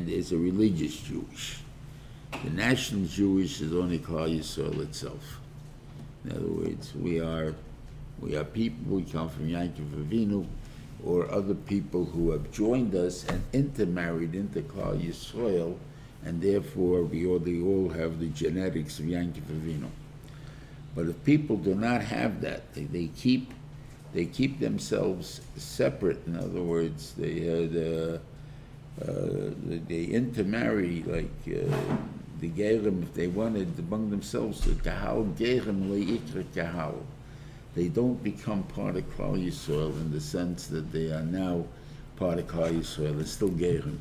and there's a religious Jewish. The national Jewish is only Klal Yisrael itself. In other words, we are we are people. We come from Yankov Avinu, or other people who have joined us and intermarried into Klal Yisrael, and therefore we all they all have the genetics of Yankov Avinu. But if people do not have that, they, they keep they keep themselves separate. In other words, they had, uh, they intermarry like uh, the Gerim if they wanted among themselves the Kahal Gerim Leikra Kahal. They don't become part of Klal Yisrael in the sense that they are now part of Klal Yisrael. They're still Gerim,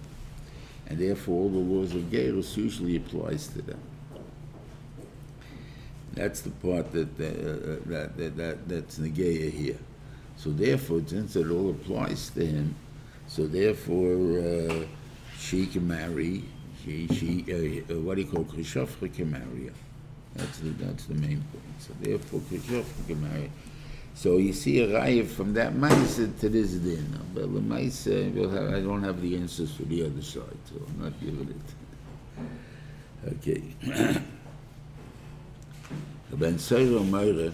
and therefore all the laws of Gerus usually applies to them. That's the part that uh, that, that, that that's Negeya here. So therefore, since it all applies to him, so therefore uh, she can marry. She she uh, uh, what do you call Krishofra can marry her. That's the that's the main point. So therefore, Krishofra can marry. So you see a raya from that ma'isa to this din. But the ma'isa, I don't have the answers for the other side, so I'm not giving it. Okay. Ben Seder Meire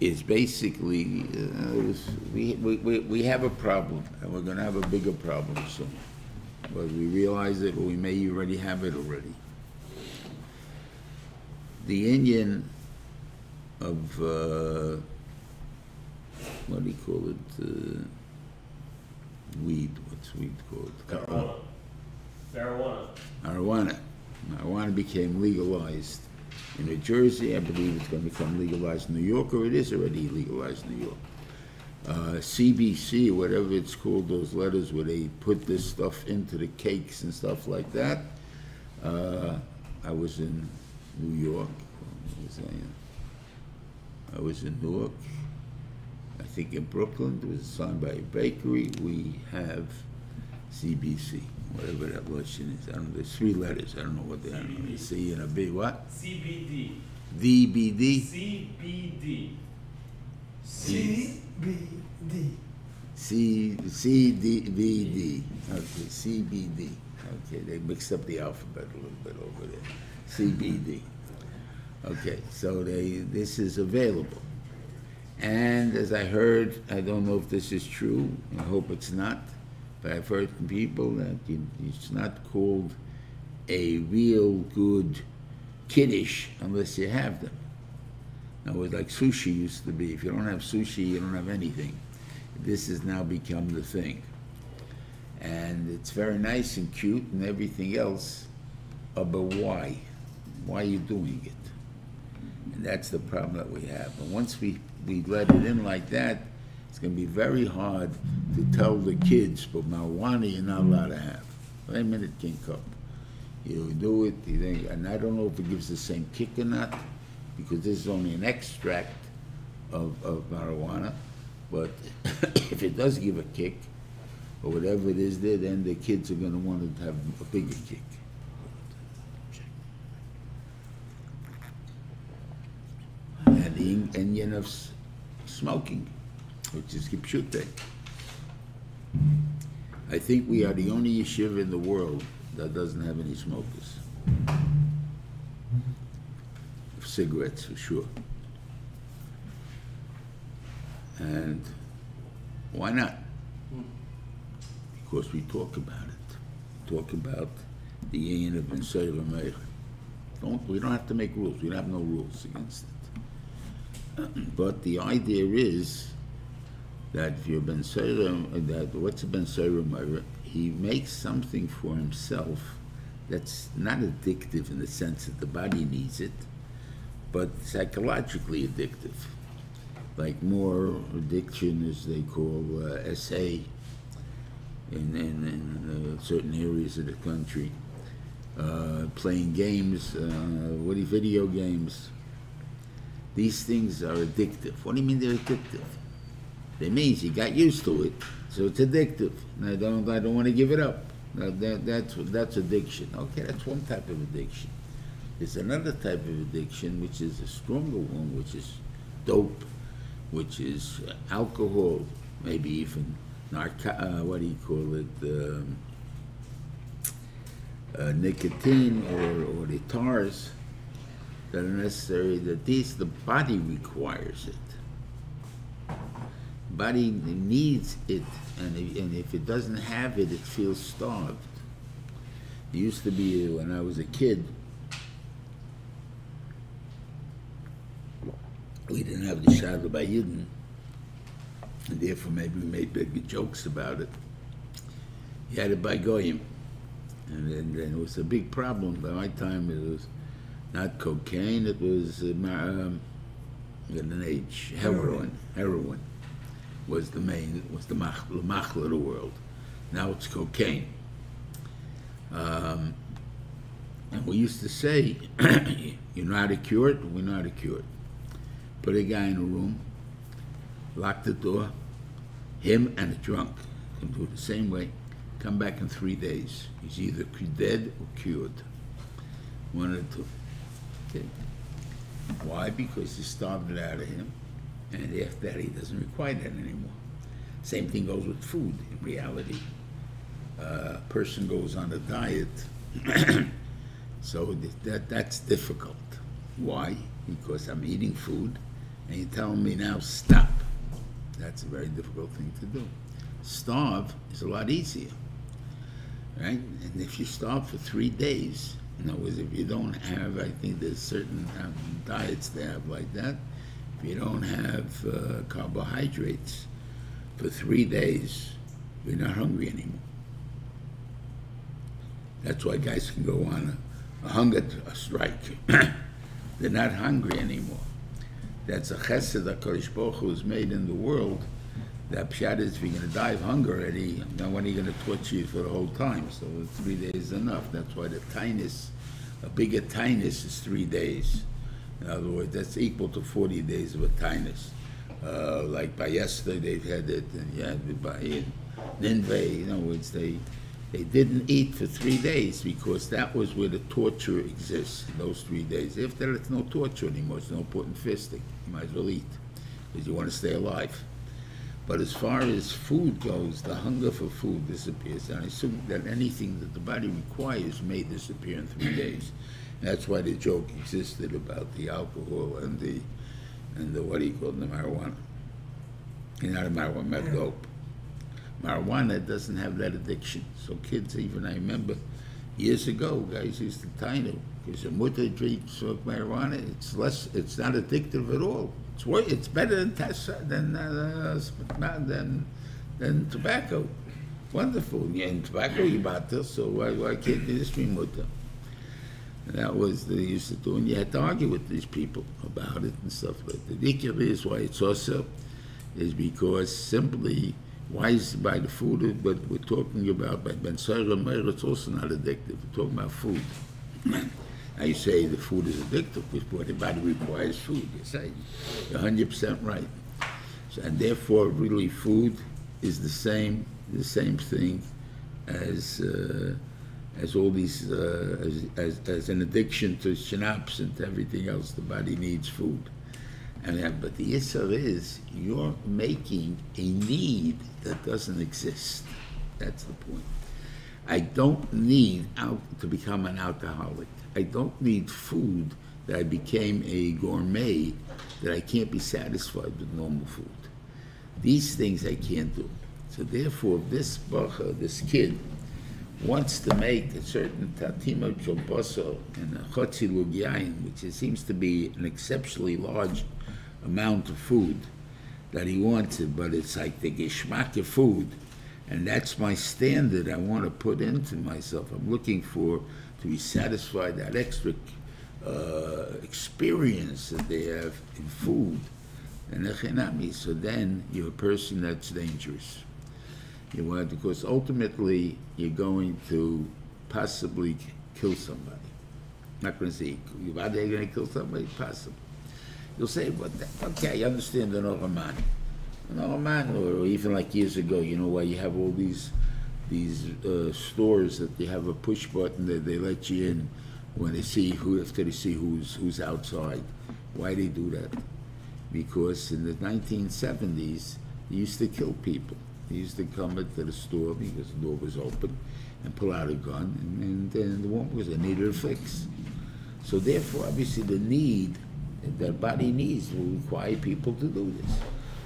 is basically, uh, we, we, we have a problem, and we're gonna have a bigger problem soon. Whether we realize it, or we may already have it already. The Indian of, uh, what do you call it, uh, weed, what's weed called? Marijuana. Marijuana. marijuana. Marijuana became legalized in New Jersey. I believe it's going to become legalized in New York, or it is already legalized in New York. Uh, CBC, whatever it's called, those letters where they put this stuff into the cakes and stuff like that. Uh, I was in New York. Was I in? I was in Newark. I think in Brooklyn. It was signed by a bakery. We have CBC, whatever that lotion is. I don't know. There's three letters. I don't know what they are. I don't. C and a B. What? CBD. DBD. CBD. CBD. C C D V D. Okay, CBD. Okay, they mixed up the alphabet a little bit over there. CBD. Okay, so they this is available. And as I heard, I don't know if this is true. I hope it's not, heard from people that you, it's not called a real good kiddish unless you have them. Other words, like sushi used to be. If you don't have sushi, you don't have anything. This has now become the thing. And it's very nice and cute and everything else, uh, but why? Why are you doing it? And that's the problem that we have. And once we, we let it in like that, it's going to be very hard to tell the kids, but marijuana you're not allowed to have. Wait a minute, King Cup. You do it, you think, and I don't know if it gives the same kick or not, because this is only an extract of, of marijuana. But if it does give a kick, or whatever it is there, then the kids are going to want to have a bigger kick. And the in- Indian of smoking, which is Kipchute. I think we are the only yeshiva in the world that doesn't have any smokers. Cigarettes, for sure. And why not? Because we talk about it. Talk about the union of Seir Meir. Don't, we don't have to make rules. We have no rules against it. But the idea is that if you're Ben that what's a Ben He makes something for himself that's not addictive in the sense that the body needs it, but psychologically addictive. Like more addiction, as they call uh, SA in, in, in uh, certain areas of the country. Uh, playing games, uh, what are video games? These things are addictive. What do you mean they're addictive? It means he got used to it, so it's addictive. I don't, I don't want to give it up. Now, that, that's that's addiction. Okay, that's one type of addiction. There's another type of addiction which is a stronger one, which is dope, which is alcohol, maybe even narco, uh, what do you call it, um, uh, nicotine or, or the tars that are necessary, that these, the body requires it. Body needs it, and if, and if it doesn't have it, it feels starved. It used to be when I was a kid, we didn't have the shadow by Yidden, and therefore maybe we made big jokes about it. You had it by Goyim. And then, it was a big problem. By my time, it was not cocaine, it was, uh, um, an H, heroin. Heroin was the main, was the mach, the machla of the world. Now it's cocaine. Um, and we used to say, you know how to cure it? We know how to cure it. Put a guy in a room, lock the door, him and a drunk can do it the same way. Come back in three days. He's either dead or cured. One the two. Okay. Why? Because he starved it out of him, and after that he doesn't require that anymore. Same thing goes with food. In reality, uh, a person goes on a diet, so that that's difficult. Why? Because I'm eating food, and you're telling me now stop. That's a very difficult thing to do. Starve is a lot easier, right? And if you starve for three days, in other words, if you don't have, I think there's certain um, diets they have like that. If you don't have uh, carbohydrates for three days, you're not hungry anymore. That's why guys can go on a, a hunger strike. They're not hungry anymore. That's a chesed that Kodesh Baruch Hu has made in the world. That pshat is, if you're going to die of hunger already, then when are you going to torture you for the whole time? So three days is enough. That's why the taanis, a bigger taanis is three days. In other words, that's equal to 40 days of a taanis. Uh, like by yesterday, they've had it, and yeah, by in Nineveh, in other words, they, they didn't eat for three days because that was where the torture exists, those three days. If there is no torture anymore, there's no point in fasting. You might as well eat because you want to stay alive. But as far as food goes, the hunger for food disappears. And I assume that anything that the body requires may disappear in three days. That's why the joke existed about the alcohol and the, and the, what do you call it, the marijuana. And not a marijuana, meth dope. Marijuana doesn't have that addiction. So kids, even I remember years ago, guys used to tell me, because your mother drinks marijuana, it's less, it's not addictive at all. It's wor it's better than tessa, than uh, than than tobacco. Wonderful. Yeah, in tobacco you butter, so why why can't you just drink mutter? And that was they used to do, and you had to argue with these people about it and stuff But. The ikir is why it's also is because simply why is by the food but we're talking about by Ben Meir, it's also not addictive. We're talking about food. You say the food is addictive because what the body requires food. You say you're hundred percent right. So, and therefore, really, food is the same the same thing as uh, as all these uh, as, as as an addiction to schnapps and to everything else. The body needs food. And uh, but the issue is you're making a need that doesn't exist. That's the point. I don't need out to become an alcoholic. I don't need food that I became a gourmet that I can't be satisfied with normal food. These things I can't do. So therefore, this bacha, this kid, wants to make a certain tatima chobasa and a chotzi lugyayin, which seems to be an exceptionally large amount of food that he wants it, but it's like the geschmack of food, and that's my standard I want to put into myself. I'm looking for to be satisfied that extra uh, experience that they have in food, and. So then you're a person that's dangerous. You want because ultimately you're going to possibly kill somebody. Not going to say you are they going to kill somebody? Possible. You'll say, "But okay, I understand the Noraman, Noraman, or even like years ago, you know, why you have all these these uh, stores that they have a push button that they let you in when they see who after they see who's who's outside. Why they do that? Because in the 1970s they used to kill people He used to come into the store because the door was open and pull out a gun, and, and then the woman was, I needed a fix. So therefore, obviously, the need that body needs will require people to do this.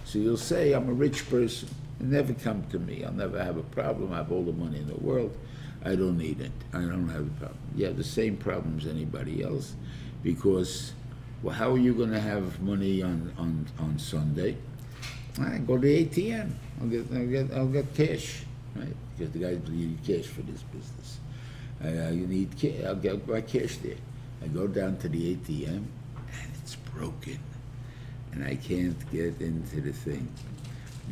So you'll say, I'm a rich person. Never come to me. I'll never have a problem. I have all the money in the world. I don't need it. I don't have a problem. You have the same problem as anybody else because, well, how are you going to have money on, on, on Sunday? I go to the ATM. I'll get, I'll get, I'll get cash, right? Because the guys need cash for this business. You need cash. I'll get my cash there. I go down to the ATM, and it's broken, and I can't get into the thing.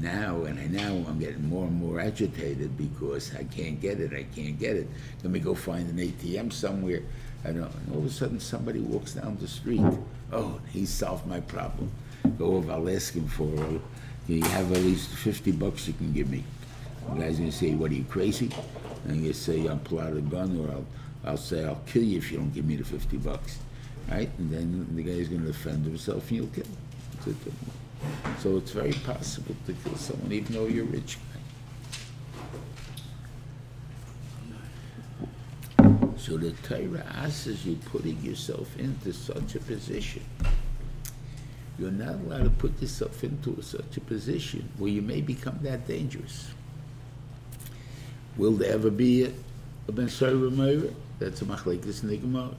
Now, and I now I'm getting more and more agitated because I can't get it. I can't get it. Let me go find an ATM somewhere. I don't. And all of a sudden, somebody walks down the street. Oh, he solved my problem. Go over. I'll ask him for. You have at least fifty bucks you can give me? The guy's gonna say, "What are you crazy?" And you say, "I'll pull out a gun, or I'll, I'll say I'll kill you if you don't give me the fifty bucks." Right? And then the guy's gonna defend himself, and you'll kill him. So it's very possible to kill someone, even though you're rich. So the Torah asks you putting yourself into such a position. You're not allowed to put yourself into such a position where you may become that dangerous. Will there ever be a, a Ben Sarah That's a machlekes nigmar.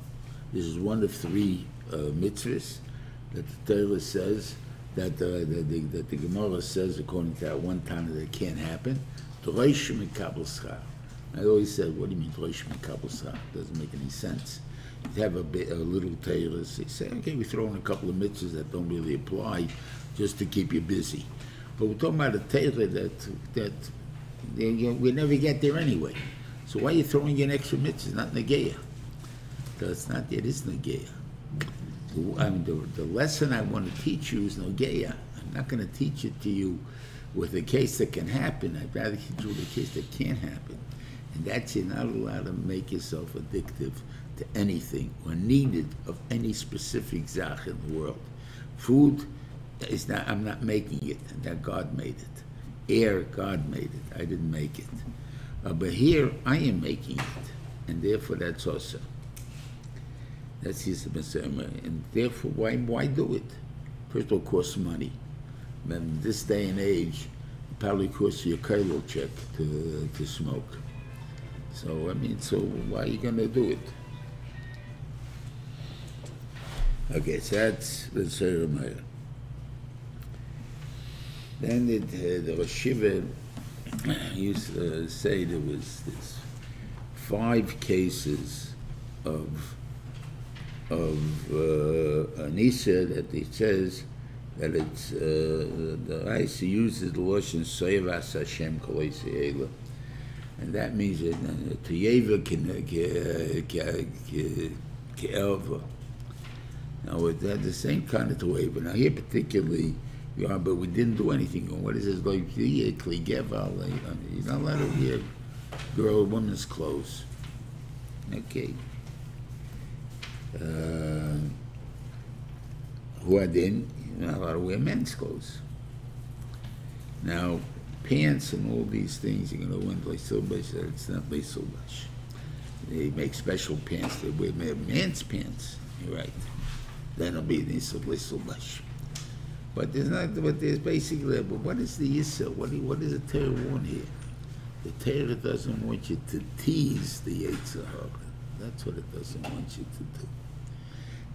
This is one of three uh, mitzvahs that the Torah says that the, the, the, that the Gemara says, according to that one time, that it can't happen. I always said, what do you mean? Doesn't make any sense. Have a, bit, a little tailor, you say, okay, we throw in a couple of mitzvahs that don't really apply just to keep you busy. But we're talking about a tailor that, that you know, we never get there anyway. So why are you throwing in extra mitzvahs, not negeya? Because it's not, it is negeya. I mean, the, the lesson I want to teach you is Nogeya. I'm not going to teach it to you with a case that can happen. I'd rather teach you with a case that can't happen. And that's you're not allowed to make yourself addictive to anything or needed of any specific zach in the world. Food is not, I'm not making it, that God made it. Air, God made it, I didn't make it. Uh, but here, I am making it, and therefore that's also. That's his and therefore, why why do it? First of all, it costs money. in this day and age, it probably costs you a kilo check to to smoke. So I mean, so why are you gonna do it? Okay, so that's the ceremony. Then it, uh, the Shiva used to say there was this five cases of of uh, Anisa that it says that it's uh, the Raisa uses the Lashon Soyavas Hashem Koloisei and that means that uh, Tiyeva Ke'elva. Now it had the same kind of Tiyeva. Now here particularly, yeah, but we didn't do anything. On what is this like? You're not allowed to wear girl women's clothes. Okay uh, who are then know, allowed to wear men's clothes. Now, pants and all these things, you're going to win Leisilbash, it's not Leisilbash. They make special pants, they wear men's pants, right. Then it'll be Leisilbash. But there's not, but there's basically, but what is the Yisra? What, what is the Torah want here? The Torah doesn't want you to tease the Yetzer That's what it doesn't want you to do.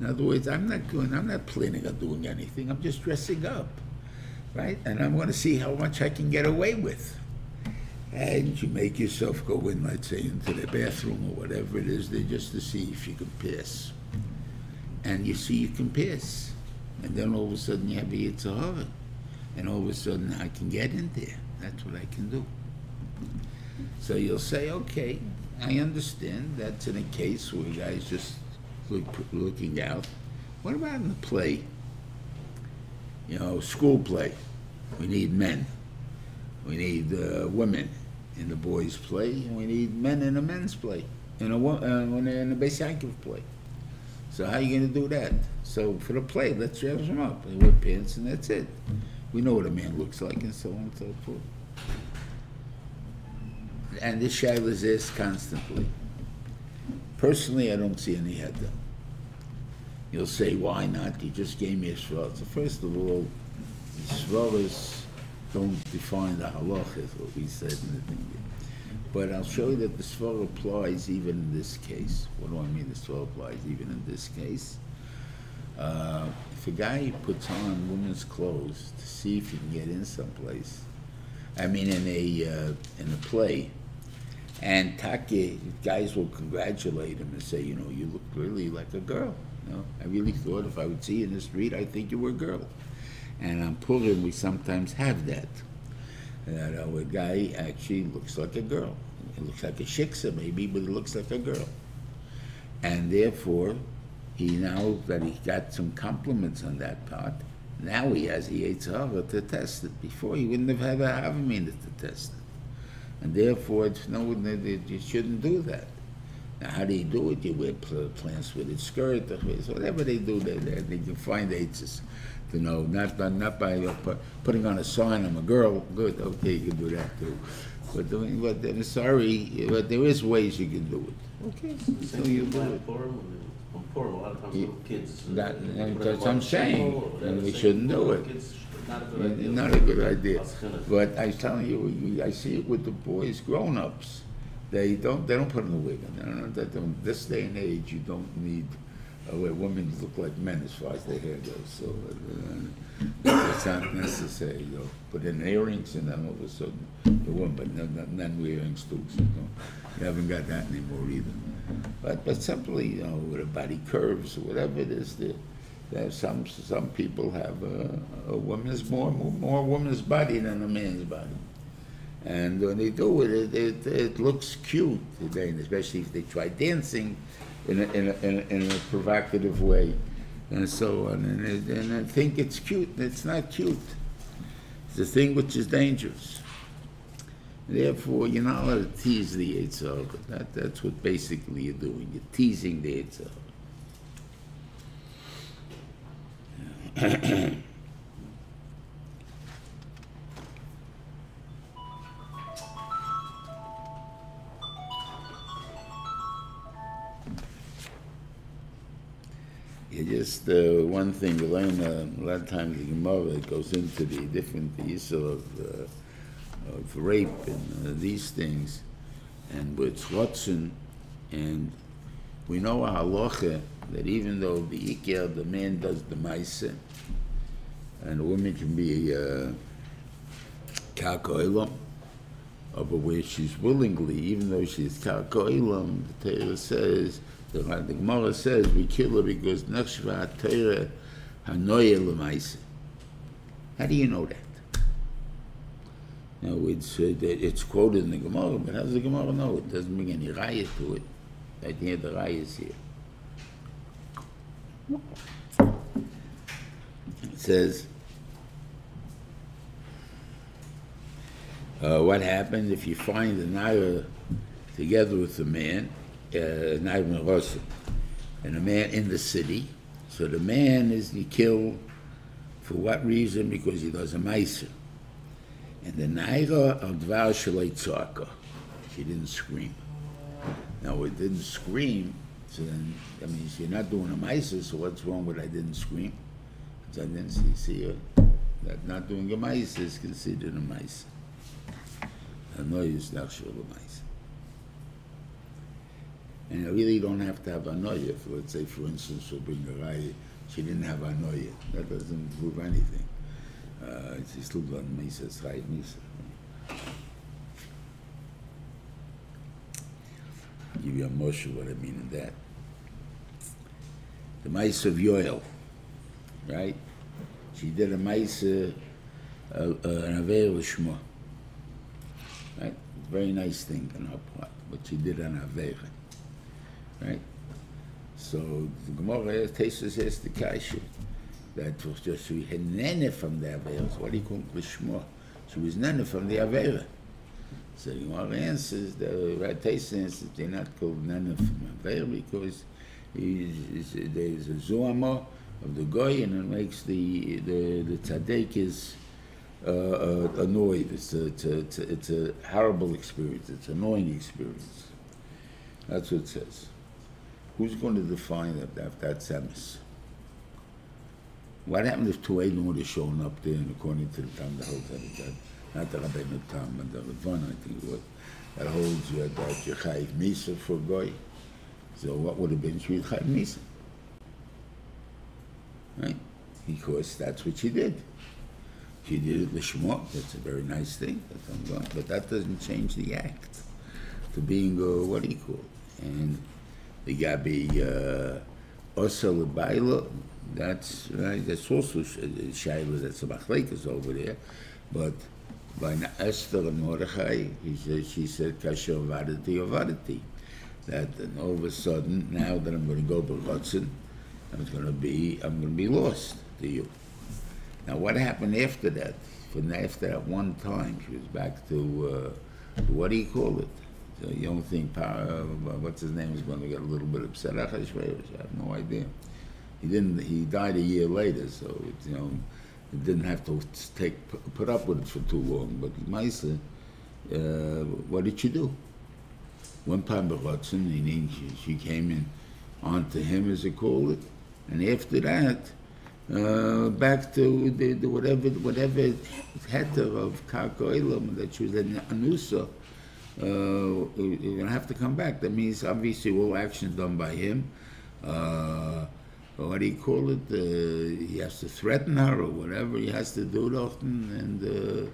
In other words, I'm not going, I'm not planning on doing anything. I'm just dressing up, right? And I'm going to see how much I can get away with. And you make yourself go in, let's say, into the bathroom or whatever it is, there just to see if you can piss. And you see you can piss. And then all of a sudden you have a Yitzhahara. And all of a sudden I can get in there. That's what I can do. So you'll say, okay, I understand. That's in a case where guys just look, looking out. What about in the play? You know, school play. We need men. We need uh, women in the boys' play, and we need men in the men's play, in a uh, in a base play. So how are you going to do that? So for the play, let's dress them up. They wear pants, and that's it. We know what a man looks like, and so on and so forth. and this shaila is constantly. Personally, I don't see any header. You'll say, why not? You just gave me a svara. So first of all, svaras don't define the halachas, what we said in the thing. But I'll show you that the svara applies even in this case. What do I mean the svara applies even in this case? Uh, if a guy puts on women's clothes to see if he can get in someplace, I mean in a uh, in a play, and Take guys will congratulate him and say, you know, you look really like a girl. You know, I really thought if I would see you in the street, I'd think you were a girl. And on Purim, we sometimes have that. That uh, our guy actually looks like a girl. It looks like a shiksa maybe, but it looks like a girl. And therefore, he now that he got some compliments on that part, now he has the Yitzhara to test it. Before he wouldn't have had a Havamina to test it. And therefore, it's no, you shouldn't do that. Now, how do you do it? You wear pl- plants with a skirt, or whatever they do, they, they, they can find ages to know, not, by- not by uh, pu- putting on a sign, I'm a girl, good, okay, you can do that too. But, doing- but I'm sorry, but there is ways you can do it. Okay, so you do it. On Purim, a lot of times You- little kids. uh, that- they and put that's what I'm saying, table or whatever, and we shouldn't do it. kids, Not a good idea. Not a good idea. But I'm telling you, you- I see it with the boys, grown-ups. They don't, they don't put on a wig. They they don't, this day and age, you don't need, uh, where women look like men as far as their hair goes, so, uh, it's not necessary, you know. Put in earrings and then all of a sudden, the woman, but none, none- none wear earrings. You haven't got that anymore either. But, but simply, you know, with a body curves or whatever it is, there, there some, some people have a, a woman's, more, more woman's body than a man's body. And when they do it, it, it, it looks cute and especially if they try dancing in a, in a, in a, in a provocative way and so on. And, it- and I think it's cute, it's not cute. It's a thing which is dangerous. Therefore, you're not allowed to tease the Yitzhak. That, that's what basically you're doing. You're teasing the Yitzhak. uh, one thing, you learn uh, a lot of times the Gemara goes into the different issue of, uh, of rape and uh, these things, and with Watson, and we know a halacha that even though the Ikea, the man does the Maisa, and a woman can be uh, Kalkoilam, of where she's willingly, even though she's Kalkoilam, the Torah says, the, the Gemara says, we kill her because Nechshva Torah Hanoya Lemaisa. How do you know that? Now, it's, uh, that it's quoted in the Gemara, but how does the Gemara know? It doesn't bring any raya to it. I think the raya is here. It says, uh, what happened if you find a naira together with a man, uh, naira Rosa, and a man in the city. So the man is killed for what reason? Because he does a meiser. And the naira of dvar shalei she didn't scream. Now it didn't scream, so then that means you're not doing a meiser. So what's wrong with I didn't scream? Because So then see, see her. that not doing a meiser is considered a meiser. A noise nachshul meiser. And you really don't have to have a noya. If, let's say, for instance, we'll bring a raya, she didn't have a noya. That doesn't prove anything. Uh, she still done misa, right misa. Give you a Moshe what I mean in that. The mice of Yael, right? She did a mice, uh, uh, an Aver. Right? Very nice thing on her part, but she did an Aver. Right? So the Gemara Tesis has the Kasha. That was just she had nene from the Avera. So what do you call it? She was nene from the Avera. So the Gemara answers, the right Tesis answers, they're not called nene from Avera because he's, he's, there's a Zoama of the Goy and it makes the, the, the Tzaddik is uh, uh, annoyed. It's, a, it's, a, it's a horrible experience. It's an annoying experience. That's what it says. Who's going to define that? that that's emes. What happened if Eidim would have shown up there and according to the Tam, the whole that, not the Rabbeinu Tam, but the Ravon, I think it was, that holds you that you chayiv misa for goy. So what would have been Shvit chayiv misa? Right? Because that's what she did. She did it l'shmo. That's a very nice thing. But that doesn't change the act to being a, what do you call it? And the gabi uh, osa lebaila. That's right. That's also sh- shaila. That's a machlekes over there. But by Esther and Mordechai, he said, she said kasher avadati avadati. That and all of a sudden, now that I'm going to go to Hudson, I'm going to be I'm going to be lost to you. Now, what happened after that? From after that one time, she was back to, uh, what do you call it? The young thing, Pa- uh, what's his name, is going to get a little bit upset. Achashverosh, I have no idea. He didn't. He died a year later, so it, you know, it didn't have to take put up with it for too long. But Maisa, uh, what did she do? One time, Bechotson, she, she came in onto him, as they call it, and after that, uh, back to the, the whatever whatever heter of Karkoilam that she was in Anusa, uh, you're gonna have to come back. That means obviously all actions done by him. Uh, what do you call it? Uh, he has to threaten her or whatever he has to do, doch, and.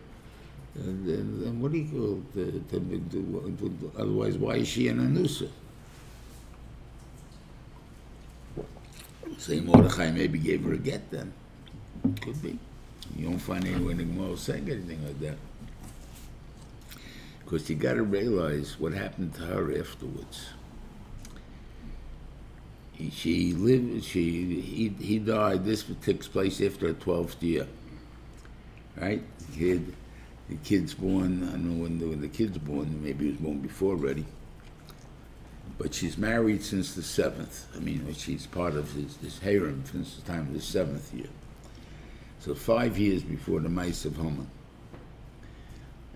And, and, and what do you call it? To, to, to, otherwise, why is she an Anusa? Say Mordechai maybe gave her a get then. Could be. You don't find anywhere in the saying anything like that. Because you got to realize what happened to her afterwards. He, she lived. She he, he died. This takes place after her twelfth year. Right, the kid. The kid's born. I don't know when the, when the kid's born. Maybe he was born before already but she's married since the seventh. I mean, she's part of his, his harem since the time of the seventh year. So five years before the mice of Haman.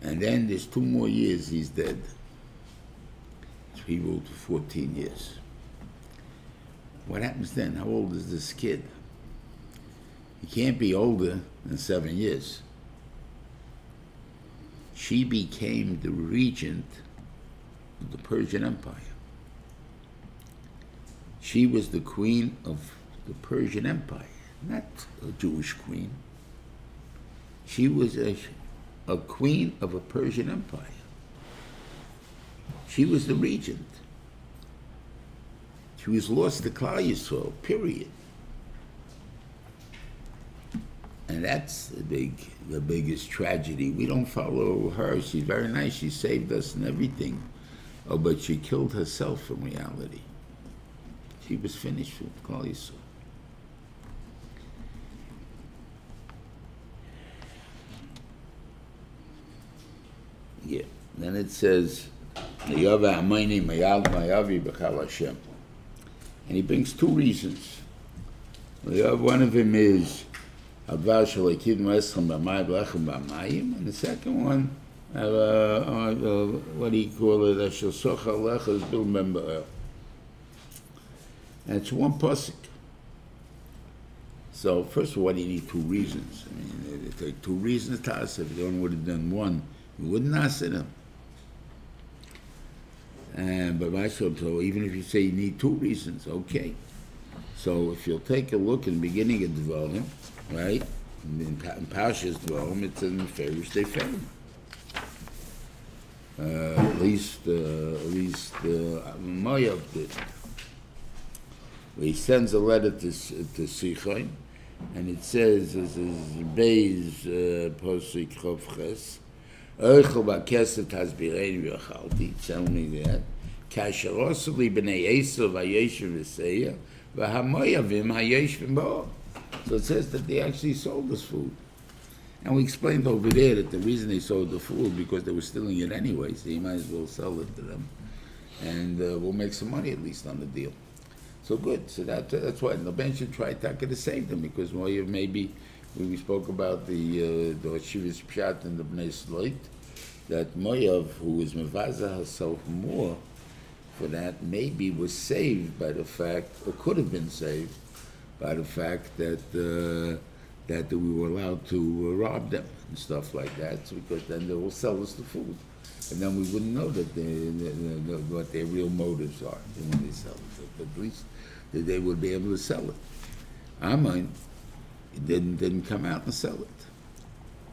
And then there's two more years he's dead. He ruled for 14 years. What happens then? How old is this kid? He can't be older than seven years. She became the regent of the Persian Empire. She was the queen of the Persian Empire, not a Jewish queen. She was a, a queen of a Persian Empire. She was the regent. She was lost to Klal Yisrael, period. And that's the big, the biggest tragedy. We don't follow her. She's very nice. She saved us and everything. Oh, but she killed herself in reality. She was finished with Klal Yisrael. Yeah. Then it says, and he brings two reasons. One of them is and the second one, uh, uh, uh, what do you call it? And it's one pasuk. So first of all, do you need two reasons. I mean, it take two reasons to us. If you only would have done one, you wouldn't ask them. And but myself, so even if you say you need two reasons, okay. So if you'll take a look in the beginning of Devarim, right, in, Pa- in Parshas Devarim, it's in Ferish Teferim. Uh, at least, uh, at least uh, Moav did. He sends a letter to to Sichon, and it says, "This is Beis uh, Posik Chovches." Eichel v'achalti. Tell me that. Kasher osli b'nei v'seya. So it says that they actually sold this food. And we explained over there that the reason they sold the food because they were stealing it anyway, so you might as well sell it to them. And uh, we'll make some money at least on the deal. So good. So that, that's why the bench should try to save them because Moav maybe we spoke about the, uh, the Shivas Pshat and the Bnei Sloit, that Moav, who was Mevaza herself more for that, maybe was saved by the fact, or could have been saved by the fact that, uh, that we were allowed to uh, rob them and stuff like that, because then they will sell us the food. And then we wouldn't know that they, the- the- the- what their real motives are when they sell it, but at least that they would be able to sell it. Didn't, didn't come out and sell it.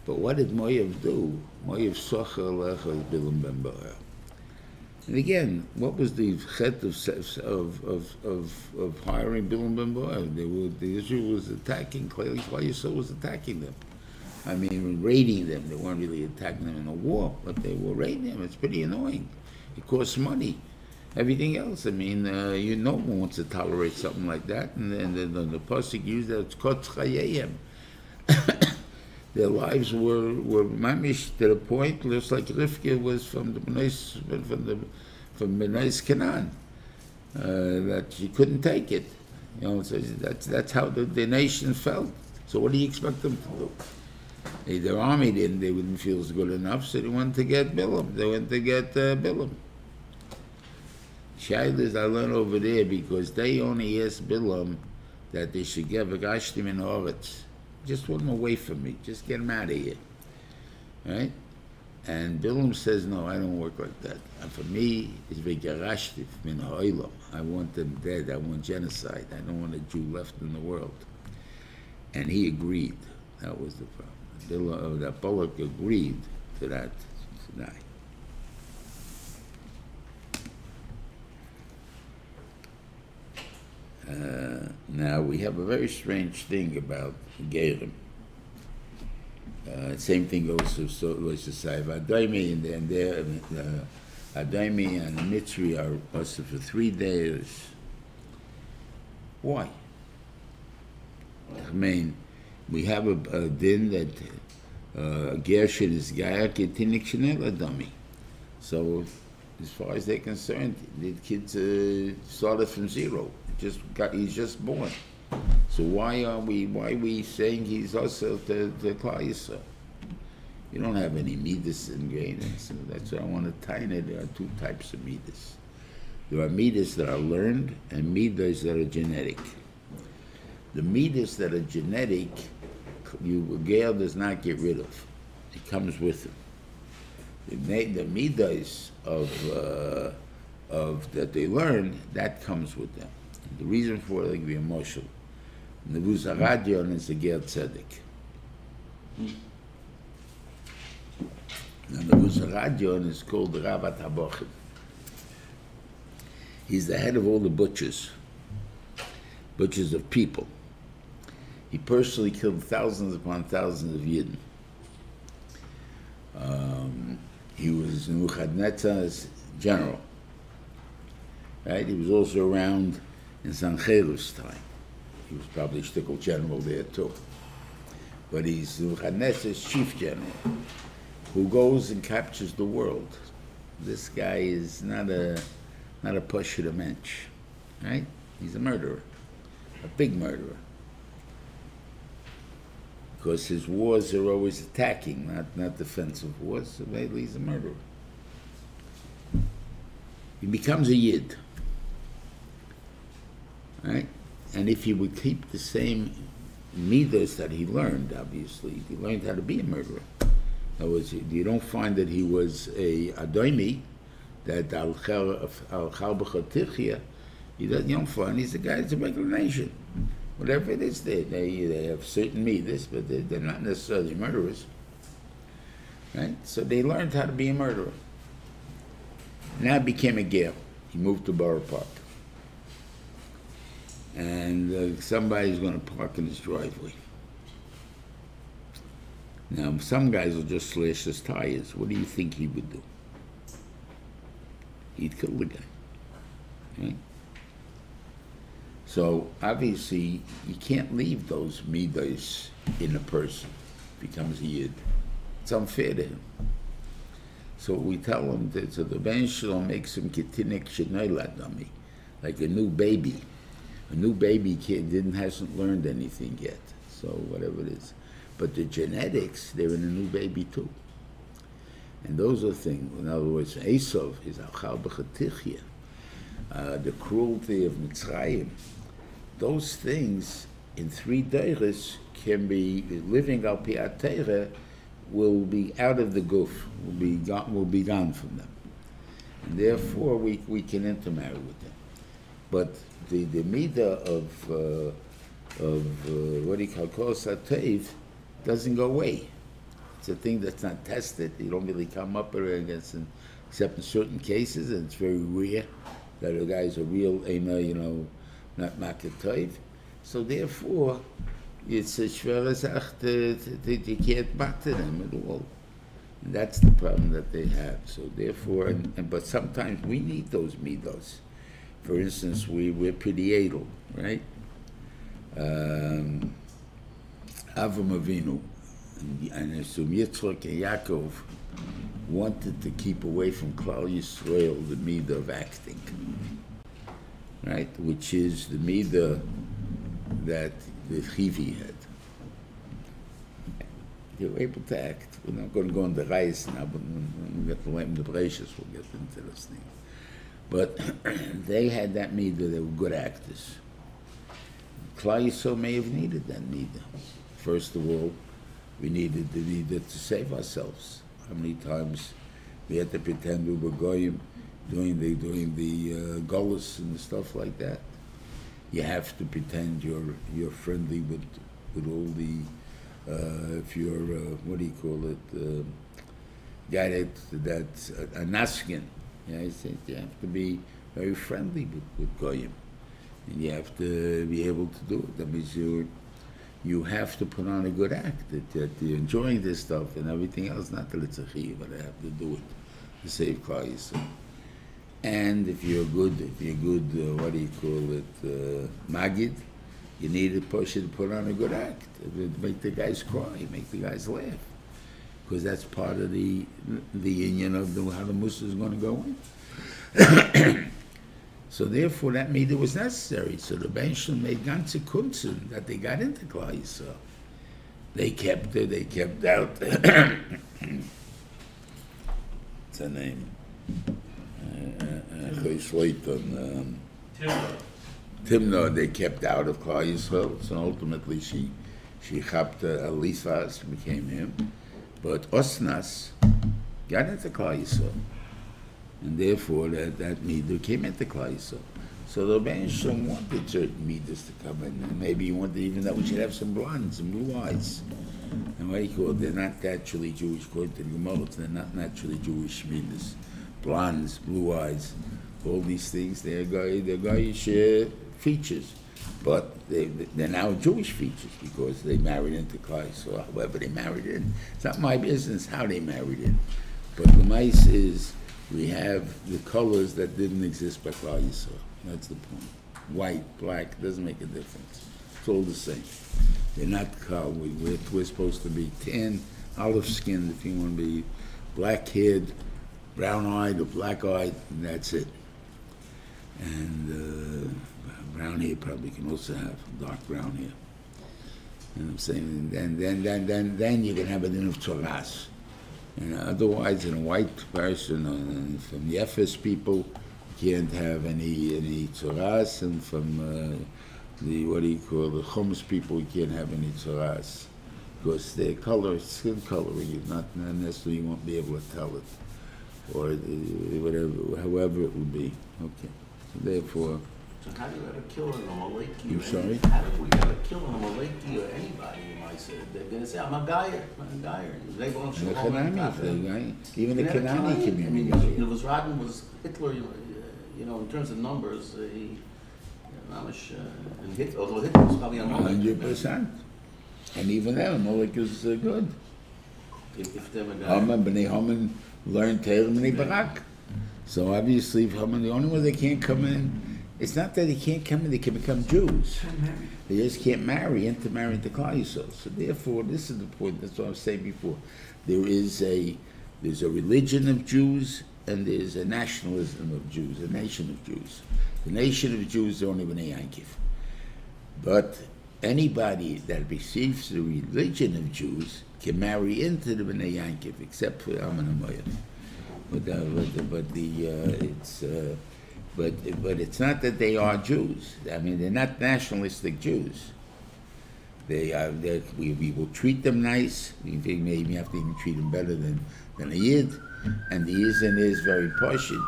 But what did Moav do? Moav socher lechel bilam ben. And again, what was the chet of, of, of, of, hiring Bilam ben? They were, the Israel was attacking, clearly Yisrael was attacking them. I mean, raiding them. They weren't really attacking them in a war, but they were raiding them. It's pretty annoying. It costs money. Everything else, I mean, uh, you no one wants to tolerate something like that. And then the, the, the Pasuk used that it's chayayim. Their lives were, were mamish to the point, just like Rivka was from the Bnei, from the, from Bnei Canaan, uh, that she couldn't take it. You know, so that's, that's how the, the nation felt. So what do you expect them to do? Their army didn't, they wouldn't feel as good enough, so they went to get Bilam. They went to get uh, Bilam. Shilas I learned over there because they only asked Bilam that they should get a gashtim in Oretz. Just put them away from me. Just get them out of here. Right? And Bilam says, no, I don't work like that. And for me, it's vegarashtiv min ha'olam. I want them dead. I want genocide. I don't want a Jew left in the world. And he agreed. That was the problem. Bilam, uh, that Balak agreed to that tonight. Uh, now, we have a very strange thing about Gerim. Uh, same thing goes to so Saiva Adaimi and then there uh, and Mitzri are us for three days. Why? I mean, we have a, a din that uh, Gershon is Gaia Ketinik Adami. So, as far as they're concerned, the kid's uh, started from zero. Just got, he's just born. So why are we why are we saying he's also the the You don't have any midas in so that's what I want to tie in. There are two types of midas. There are midas that are learned and midas that are genetic. The midas that are genetic, you Gail does not get rid of. It comes with him. The, the midas of uh, of that they learn that comes with them. The reason for it, like be emotional. Nebuzaradan is a Ger Tzedek. Now, Nebuzaradan is called Rabat Habochim. He's the head of all the butchers, butchers of people. He personally killed thousands upon thousands of Yidden. Um, he was Nebuchadnezzar's general. Right? He was also around in Sancheriv's time. He was probably Shtickle general there too. But he's Nebuchadnezzar's chief general, who goes and captures the world. This guy is not a not a pusher to mensch, right? He's a murderer, a big murderer. Because his wars are always attacking, not not defensive wars. So lately he's a murderer. He becomes a yid, right? And if he would keep the same midas that he learned, obviously, he learned how to be a murderer. In other words, you don't find that he was a adoimi, that al chal you don't, you find he's a guy that's a regular nation. Whatever it is, they, they, they have certain midas, but they, they're not necessarily murderers. Right? So they learned how to be a murderer. Now became a ger. He moved to Borough Park and uh, somebody's going to park in his driveway. Now, some guys will just slash his tires. What do you think he would do? He'd kill the guy. Right? So, obviously, you can't leave those midas in a person. Becomes a yid. It's unfair to him. So we tell him that so the Ben Shalom makes him kitinik shenay ladami, like a new baby a new baby kid didn't hasn't learned anything yet. So whatever it is, But the genetics, they're in a new baby too. And those are things, in other words, Esau is B'chatichya, uh, the cruelty of Mitzrayim. Those things in three deiris can be living al pi atera will be out of the goof, will be gone, will be gone from them, and therefore we, we can intermarry with them. But the the midah of uh, of uh, what do you call doesn't go away. It's a thing that's not tested. You don't really come up with against it, except in certain cases, and it's very rare that a guy's a real ema, you know, not makatoiv. So therefore, it's a Sache, that you can't batter them at all. And that's the problem that they have. So therefore, and, and but sometimes we need those midos. For instance, we we're pretty right? Um, Avram Avinu and, Yitzchak and Yaakov wanted to keep away from Klal Yisrael the midah of acting, right? Which is the midah that the Chivi had. They were able to act. We're not going to go on the Reis now, but get to the Bracious, we'll get into this thing. But they had that midah, they were good actors. Klal may have needed that midah. First of all, we needed the midah to save ourselves. How many times we had to pretend we were goyim doing the doing the uh, gullus and stuff like that. You have to pretend you're you're friendly with with all the uh, if you're uh, what do you call it uh, guy that that's a, a naskin. Said you have to be very friendly with, with goyim, and you have to be able to do it. That means you you have to put on a good act that, that you're enjoying this stuff and everything else. Not that it's a chiyuv, but I have to do it to save Yisrael. And if you're good, if you're good, uh, what do you call it, uh, magid, you need a person to put on a good act, make the guys cry, make the guys laugh, because that's part of the the union of the, how the musa is going to go in. so therefore, that meter was necessary. So the Benshel made ganze kunzen that they got into Klal Yisrael. They kept it. They kept out. What's her name? Uh, uh, uh, Chayshleiton, um, Timber. Timna, they kept out of Klal Yisrael, so ultimately she, she chapta Elisas, became him, but Osnas got into Klal Yisrael, and therefore that, that Midah came into Klal Yisrael. So the Rebbein Shalom wanted certain Midas to come in, and maybe he wanted even that we should have some blondes and blue eyes. And what do you call it? They're not naturally Jewish, according to the Gemara, they're not naturally Jewish Midas. Blondes, blue eyes, all these things, they're they're Goyish uh, features. But they, they're now Jewish features because they married into Christ. So however they married in, it's not my business how they married in. But the mice is we have the colors that didn't exist by Yisrael. That's the point. White, black, doesn't make a difference. It's all the same. They're not color. We, we're, we're supposed to be tan, olive skinned if you want to be black haired, brown eyed, or black eyed, and that's it. And uh, brown hair probably can also have dark brown hair. You know what I'm saying? And then, then, then, then, you can have a din of tzoras. And otherwise, in a white person, uh, from the Ephes people, you can't have any any tzoras, and from uh, the what do you call the Chumash people, you can't have any tzoras because their color, skin coloring, is not, necessarily you won't be able to tell it, or whatever, however it will be. Okay, so therefore. So how do you killer in a Maliki? You or sorry? How do we killer in a Maliki or anybody, you might say? They're gonna say, I'm a guyer, I'm a guyer. They And show the Kanani, guy, even the Kanani tried? I community. mean, It was Hitler, you know, in terms of numbers, uh, he, Mamish, uh, and Hitler, although Hitler was probably a Hundred percent. And even then, Amalek is uh, good. If, if a guy. Haman, Bnei Haman learned Torah Bnei Barak. So obviously, if Haman, the only way they can't come in, it's not that they can't come in, they can become Jews. They just can't marry, intermarry into Klal. So therefore, this is the point, that's what I was saying before. There is a, there's a religion of Jews, and there's a nationalism of Jews, a nation of Jews. The nation of Jews are only Bnei Yankiv. But anybody that receives the religion of Jews can marry into the Bnei Yankiv, except for Amon Amoyah. But, uh, but, but the, uh, it's, uh, but, but it's not that they are Jews. I mean, they're not nationalistic Jews. They are, we, we will treat them nice. We think maybe have to even treat them better than, than a Yid. And the Yizan is very partial.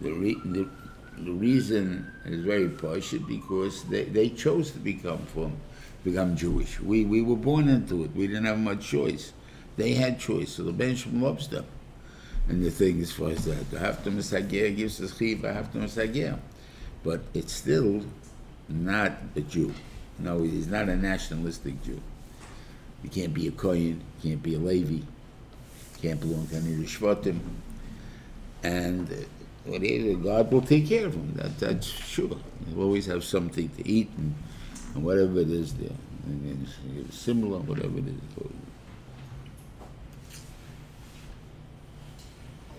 The, re, the, the reason is very partial because they, they chose to become from, become Jewish. We, we were born into it. We didn't have much choice. They had choice, so the Benjamin loves them. And the thing is for us that the Haftam Mesagir gives us Chiv, Haftam Mesagir. But it's still not a Jew. No, he's not a nationalistic Jew. You can't be a Kohen, He can't be a Levi, can't belong to any of the Shvatim. And whatever, God will take care of him, that, that's sure. He'll always have something to eat and, and whatever it is there. And it's similar, whatever it is.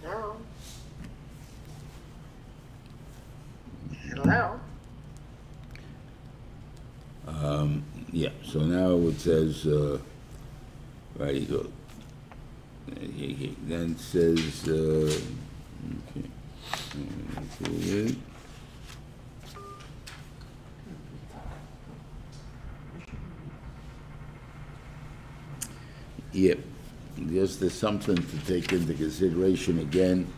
Hello? Hello? Um, yeah, so now it says, uh, right, you go. Then it says, uh, okay. Uh. Yep, just there's something to take into consideration again.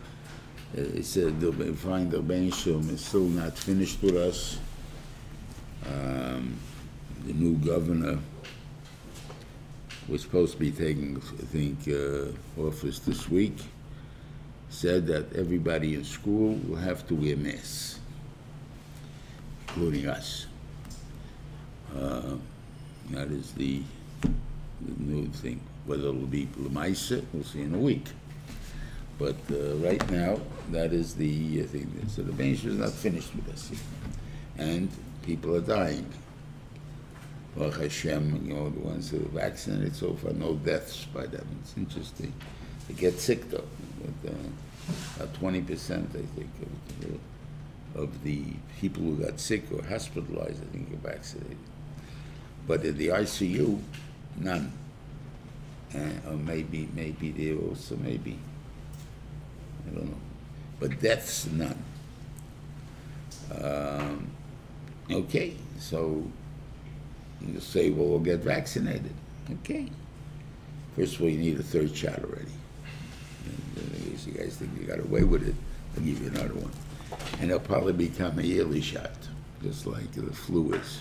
Uh, It said, the find the Ben Shem is still not finished with us. Um, the new governor was supposed to be taking, I think, uh, office this week, said that everybody in school will have to wear masks, including us. Uh, That is the, the new thing. Whether it'll be Lemaisa, we'll see in a week. But uh, right now, that is the uh, thing. So the bench is not finished with us. And people are dying. Baruch Hashem, you know, the ones who are vaccinated so far, no deaths by them. It's interesting. They get sick though. But, uh, about twenty percent, I think, of the, of the people who got sick or hospitalized, I think, are vaccinated. But in the ICU, none. Uh, or maybe, maybe there also, maybe, I don't know. But deaths, none. Um, okay, so you say, well, we'll get vaccinated. Okay. First of all, you need a third shot already. And, you guys think you got away with it, I'll give you another one. And it'll probably become a yearly shot, just like the flu is.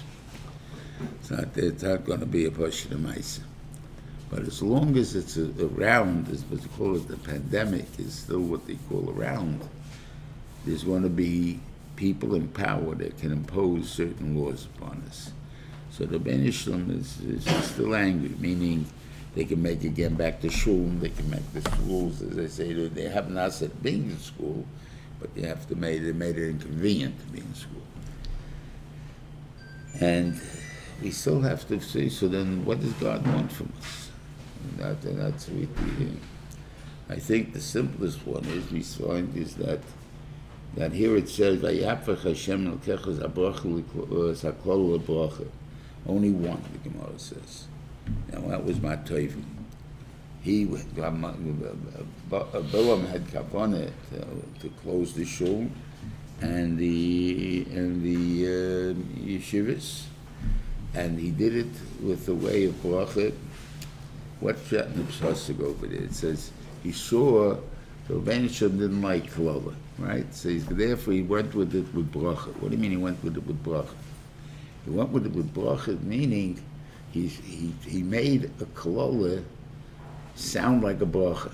It's not, it's not gonna be a push to mice. But as long as it's around, as what they call it, the pandemic is still what they call around, there's gonna be people in power that can impose certain laws upon us. So the Ben Ishlam is, is still angry, meaning they can make again back to shul, they can make the schools, as they say, they- they have not said being in school, but they have to make, it, made it inconvenient to be in school. And we still have to see, so then what does God want from us? And that, and that's we, I think the simplest one is, we find is that, that here it says, "Vayapach Hashem elkecha zabracha l'kol- uh, sakol lebracha." Only one, the Gemara says. Now that was my Tovim. He, Balaam had kavanah to, to close the shul and the and the uh, yeshivas, and he did it with the way of bracha. What pasuk over there? It says he saw the Rebbeinu didn't like klala, right? So he's, therefore he went with it with bracha. What do you mean he went with it with bracha? He went with it with bracha, meaning he, he, he made a kolola sound like a bracha.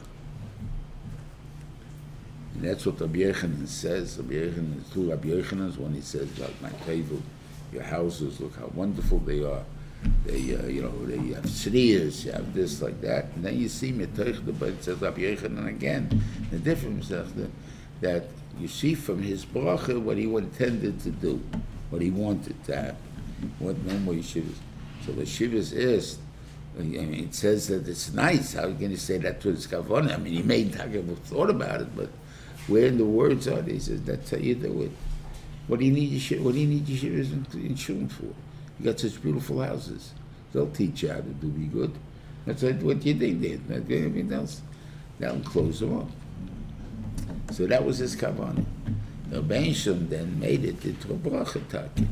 And that's what Rabbi Yochanan says. Rabbi Yochanan, two Rabbi Yochanans, when he says, like my table, your houses, look how wonderful they are. They, uh, you know, they have sriyas, you have this, like that. And then you see Metoich, but it says Rabbi Yochanan again. The difference is that, that you see from his bracha what he intended to do, what he wanted to happen. What no more yeshivas. So the shivas is, I mean, it says that it's nice. How you can you say that to his kavanah? I mean, he made Tagav thought about it, but where in the words are they? He says that's how you do it. What do you need yeshiva, what do you need yeshivas in, in Shulin for? You got such beautiful houses. They'll teach you how to do be good. That's what, you did. Not anything else. That'll close them up. So that was his kavanah. The Bensham then made it into a bracha taki.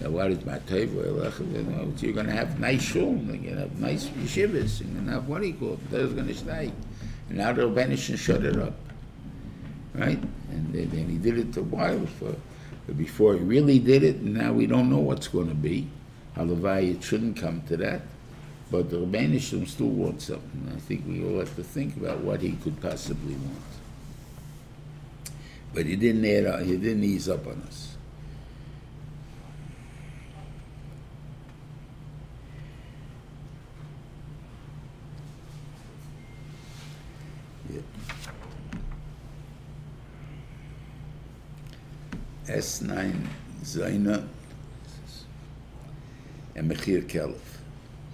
Now what is? Uh, you know, you're going to have nice shul, you're going to have nice yeshivas, you're going to have what do you call it? There's going to stay. And now the Benisham shut it up. Right? And then he did it a while for, before he really did it, and now we don't know what's going to be. Halavai, it shouldn't come to that. But the Rebbeinu still wants something. I think we all have to think about what he could possibly want. But he didn't add, he didn't ease up on us. Esnan Zaina and Mechir Kelef.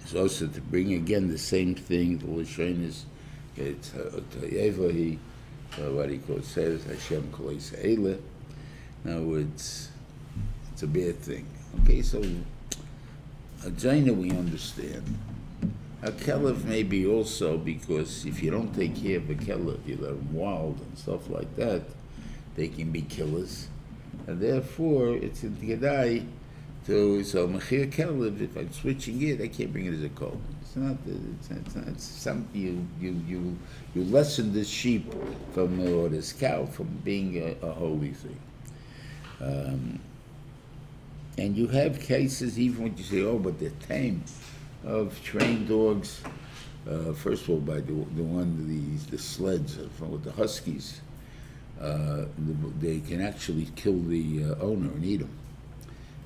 It's also to bring again the same thing, the Lashon is it's uh, Otayevahi, uh, what he calls says, Hashem Kolis Eile. In other words, it's a bad thing. Okay, so a Zaina we understand. A Kelef maybe also because if you don't take care of a Kelef, you let them wild and stuff like that, they can be killers and therefore, it's in Gedai to, so Mechir Kelev, if I'm switching it, I can't bring it as a cold. It's not, it's, it's not, it's something, you, you, you, you lessen this sheep from, or this cow from being a, a holy thing. Um, and you have cases, even when you say, oh, but they're tame, of trained dogs. Uh, first of all, by the, the one, the, the sleds from with the Huskies, uh, they can actually kill the uh, owner and eat them.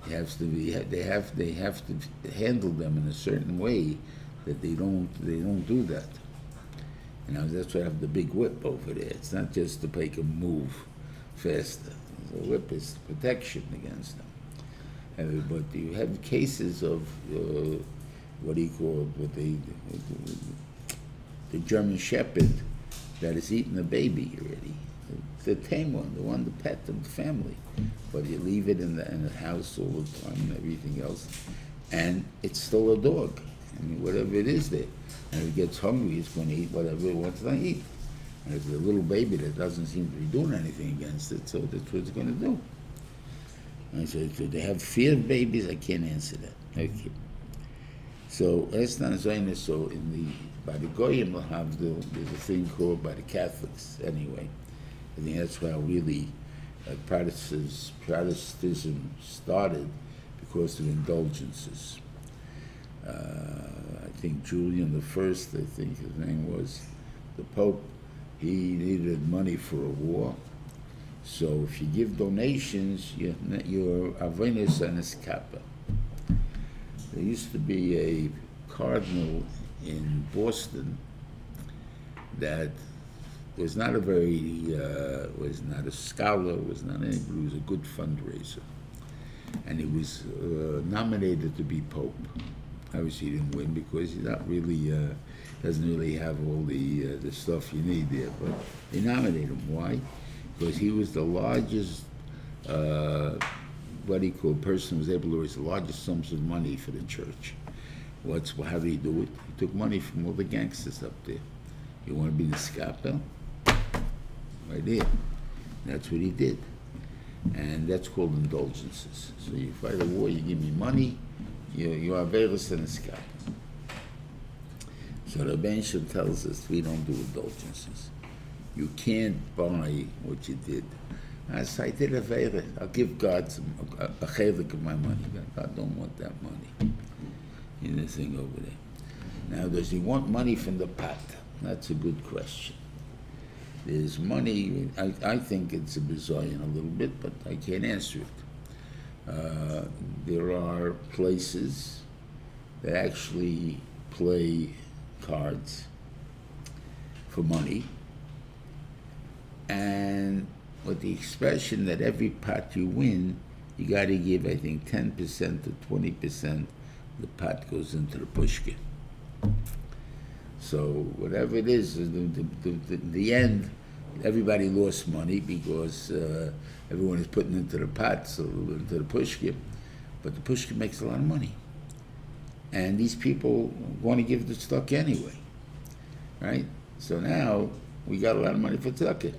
Have to be, they have, they have to handle them in a certain way that they don't, they don't do that. You know, that's why I have the big whip over there. It's not just to make them move faster. The whip is protection against them. Uh, but you have cases of uh, what do you call it? What they, the German Shepherd that has eaten a baby already. The tame one, the one, the pet of the family. But you leave it in the, in the house all the time and everything else. And it's still a dog. I mean, whatever it is there. And if it gets hungry, it's going to eat whatever it wants to eat. And it's a little baby that doesn't seem to be doing anything against it, so that's what it's going to do. I said, do they have fear of babies? I can't answer that. Okay. So Esnan Zaina, so in the by the Goyim Lahavdil, there's a thing called by the Catholics anyway. I think that's why really uh, Protestantism started because of indulgences. Uh, I think Julian First, I think his name was, the Pope. He needed money for a war, so if you give donations, you're, you're avenus and kappa. There used to be a cardinal in Boston that was not a very, uh, was not a scholar, was not anything, but he was a good fundraiser. And he was uh, nominated to be Pope. Obviously, he didn't win because he's not really, uh, doesn't really have all the, uh, the stuff you need there. But they nominated him. Why? Because he was the largest, uh, what he called, person who was able to raise the largest sums of money for the church. What's, how did he do it? He took money from all the gangsters up there. You want to be the scalpel? Right there. That's what he did. And that's called indulgences. So you fight a war, you give me money, you, you are very and a scalpel. So the Ben Shem tells us we don't do indulgences. You can't buy what you did. I say, I did a favor. I'll give God some, a, a of my money. God don't want that money. In the thing over there. Now, does he want money from the pot? That's a good question. There's money, I, I think it's a bazillion a little bit, but I can't answer it. Uh, there are places that actually play cards for money. And with the expression that every pot you win, you got to give, I think, 10% to 20%, the pot goes into the pushkin. So whatever it is, the, the, the, the end, everybody lost money because uh, everyone is putting into the pot, into the pushkin. But the pushkin makes a lot of money, and these people want to give the stock anyway, right? So now we got a lot of money for tzedakah,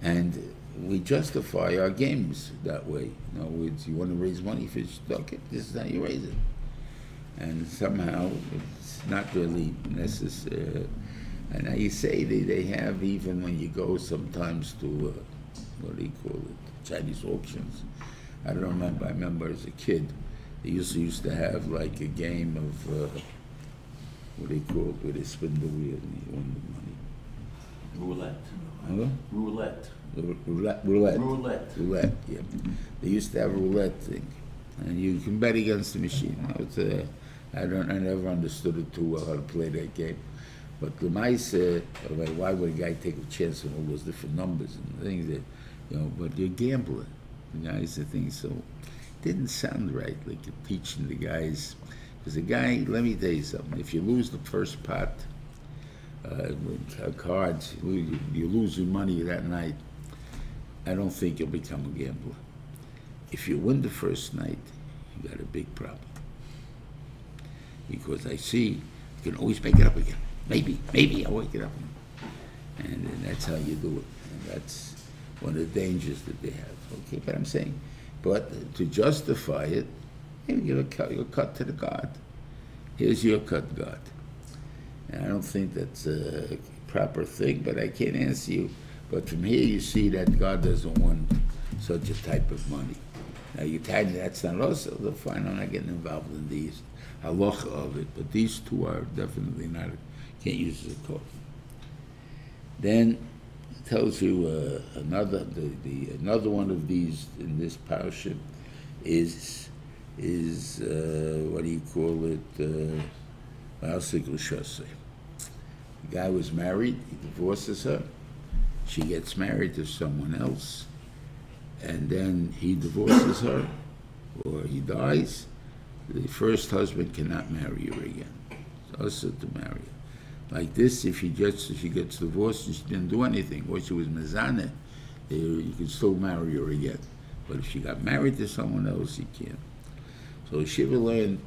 and we justify our games that way. In other words, you want to raise money for tzedakah, this is how you raise it, and somehow it's not really necessary. And you say they, they have even when you go sometimes to uh, what do you call it Chinese auctions. I don't remember. I remember as a kid, they used to used to have like a game of uh, what do you call it where they spin the wheel and you win the money. Roulette. Huh? Roulette. Rou- Roulette. Roulette. Roulette. Roulette, yeah. They used to have a roulette thing, and you can bet against the machine. Now, It's a, I don't, I never understood it too well how to play that game. But the mice, uh, why would a guy take a chance on all those different numbers and things that, you know? But you're gambling. The guys, the thing, so didn't sound right. Like you're teaching the guys, because the guy. Let me tell you something. If you lose the first pot, uh, cards, you lose your money that night. I don't think you'll become a gambler. If you win the first night, you got a big problem. Because I see you can always make it up again. Maybe, maybe I'll wake it up. And then that's how you do it. And that's one of the dangers that they have. Okay, but I'm saying, but to justify it, you give a cut, you cut to the God. Here's your cut, God. And I don't think that's a proper thing, but I can't answer you. But from here, you see that God doesn't want such a type of money. Now, you tell me that's not also, they're fine, I'm not getting involved in these halacha of it, but these two are definitely not, can't use as a code. Then tells you uh, another, the, the, another one of these in this parasha is, is, uh, what do you call it, uh, Ma'asik L'Shasei. The guy was married, he divorces her, she gets married to someone else, and then he divorces her, or he dies, the first husband cannot marry her again. It's also to marry her. Like this, if she gets if she gets divorced and she didn't do anything, or she was mezane, eh, you can still marry her again. But if she got married to someone else, you can't. So Shiva learned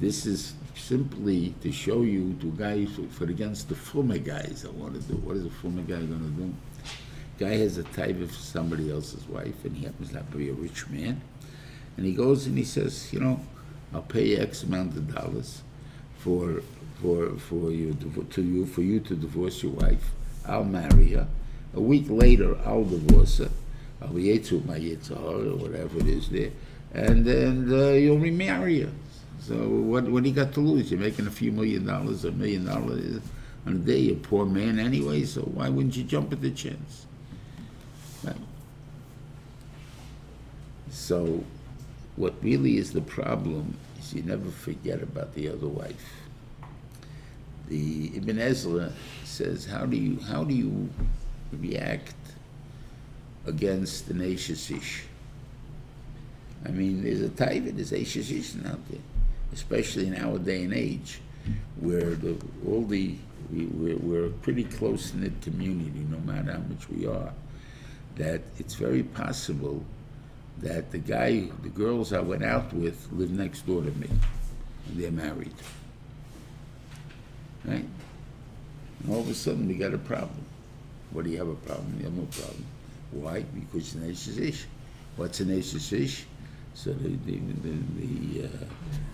this is simply to show you to guys for against the fume guys that want to do. What is a fume guy going to do? Guy has a type of somebody else's wife, and he happens not to be a rich man, and he goes and he says, you know, I'll pay X amount of dollars for for for you to you for you to divorce your wife. I'll marry her. A week later, I'll divorce her. I'll be yetzu my yitzhar or whatever it is there, and then uh, you'll remarry her. So what what do you got to lose? You're making a few million dollars, a million dollars on a day. You're a poor man anyway, so why wouldn't you jump at the chance? Right. So what really is the problem is you never forget about the other wife. The Ibn Ezra says, how do you how do you react against an Ish? I mean, there's a type of there's Ish out there, especially in our day and age, where the, all the we, we're, we're a pretty close knit community, no matter how much we are. That it's very possible that the guy, the girls I went out with live next door to me, and they're married. Right? And all of a sudden we got a problem. What do you have a problem? You have no problem. Why? Because an Ish is Ish. What's an Ish? So the, the, the, the uh,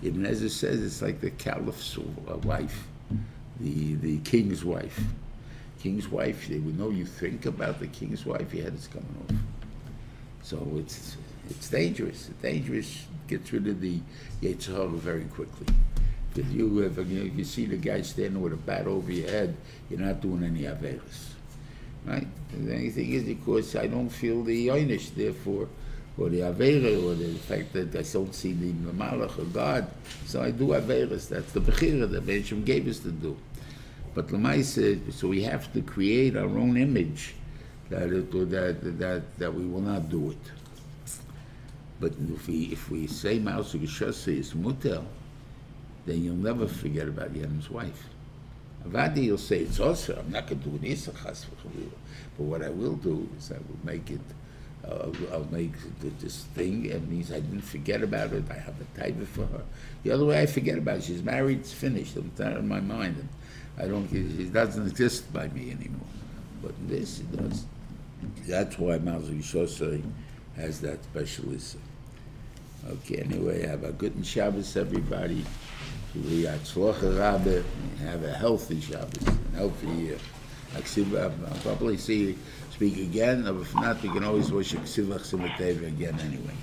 Ibn Ezra says it's like the caliph's uh, wife, the, the king's wife. King's wife, they would know you think about the king's wife, your head is coming off. So it's it's dangerous. It's dangerous gets rid of the Yetzirah very quickly. Because you, if you, see the guy standing with a bat over your head, you're not doing any Averis. Right? And the only thing is because I don't feel the Einish, therefore, or the Avera, or the fact that I don't see the Malach or God. So I do Averis. That's the Bechira that Bensham gave us to do. But Lamai said, uh, so we have to create our own image that, it, that, that, that we will not do it. But if we if we say Mausu Geshase is mutel, then you'll never forget about Yadam's wife. Vadi, you'll say it's also, I'm not gonna do an Issa chas v'chalila. But what I will do is I will make it, uh, I'll make th- this thing, it means I didn't forget about it, I have a taiva for her. The other way I forget about it, she's married, it's finished, it's not in my mind, and I don't, it doesn't exist by me anymore. But this, it does. That's why Mazel Shosai has that special Issa. Okay, anyway, have a good Shabbos, everybody. Rabbe, have a healthy Shabbos, a healthy year. I'll probably see, speak again, if not, we can always wish Aksiva Chsiva Teva again anyway.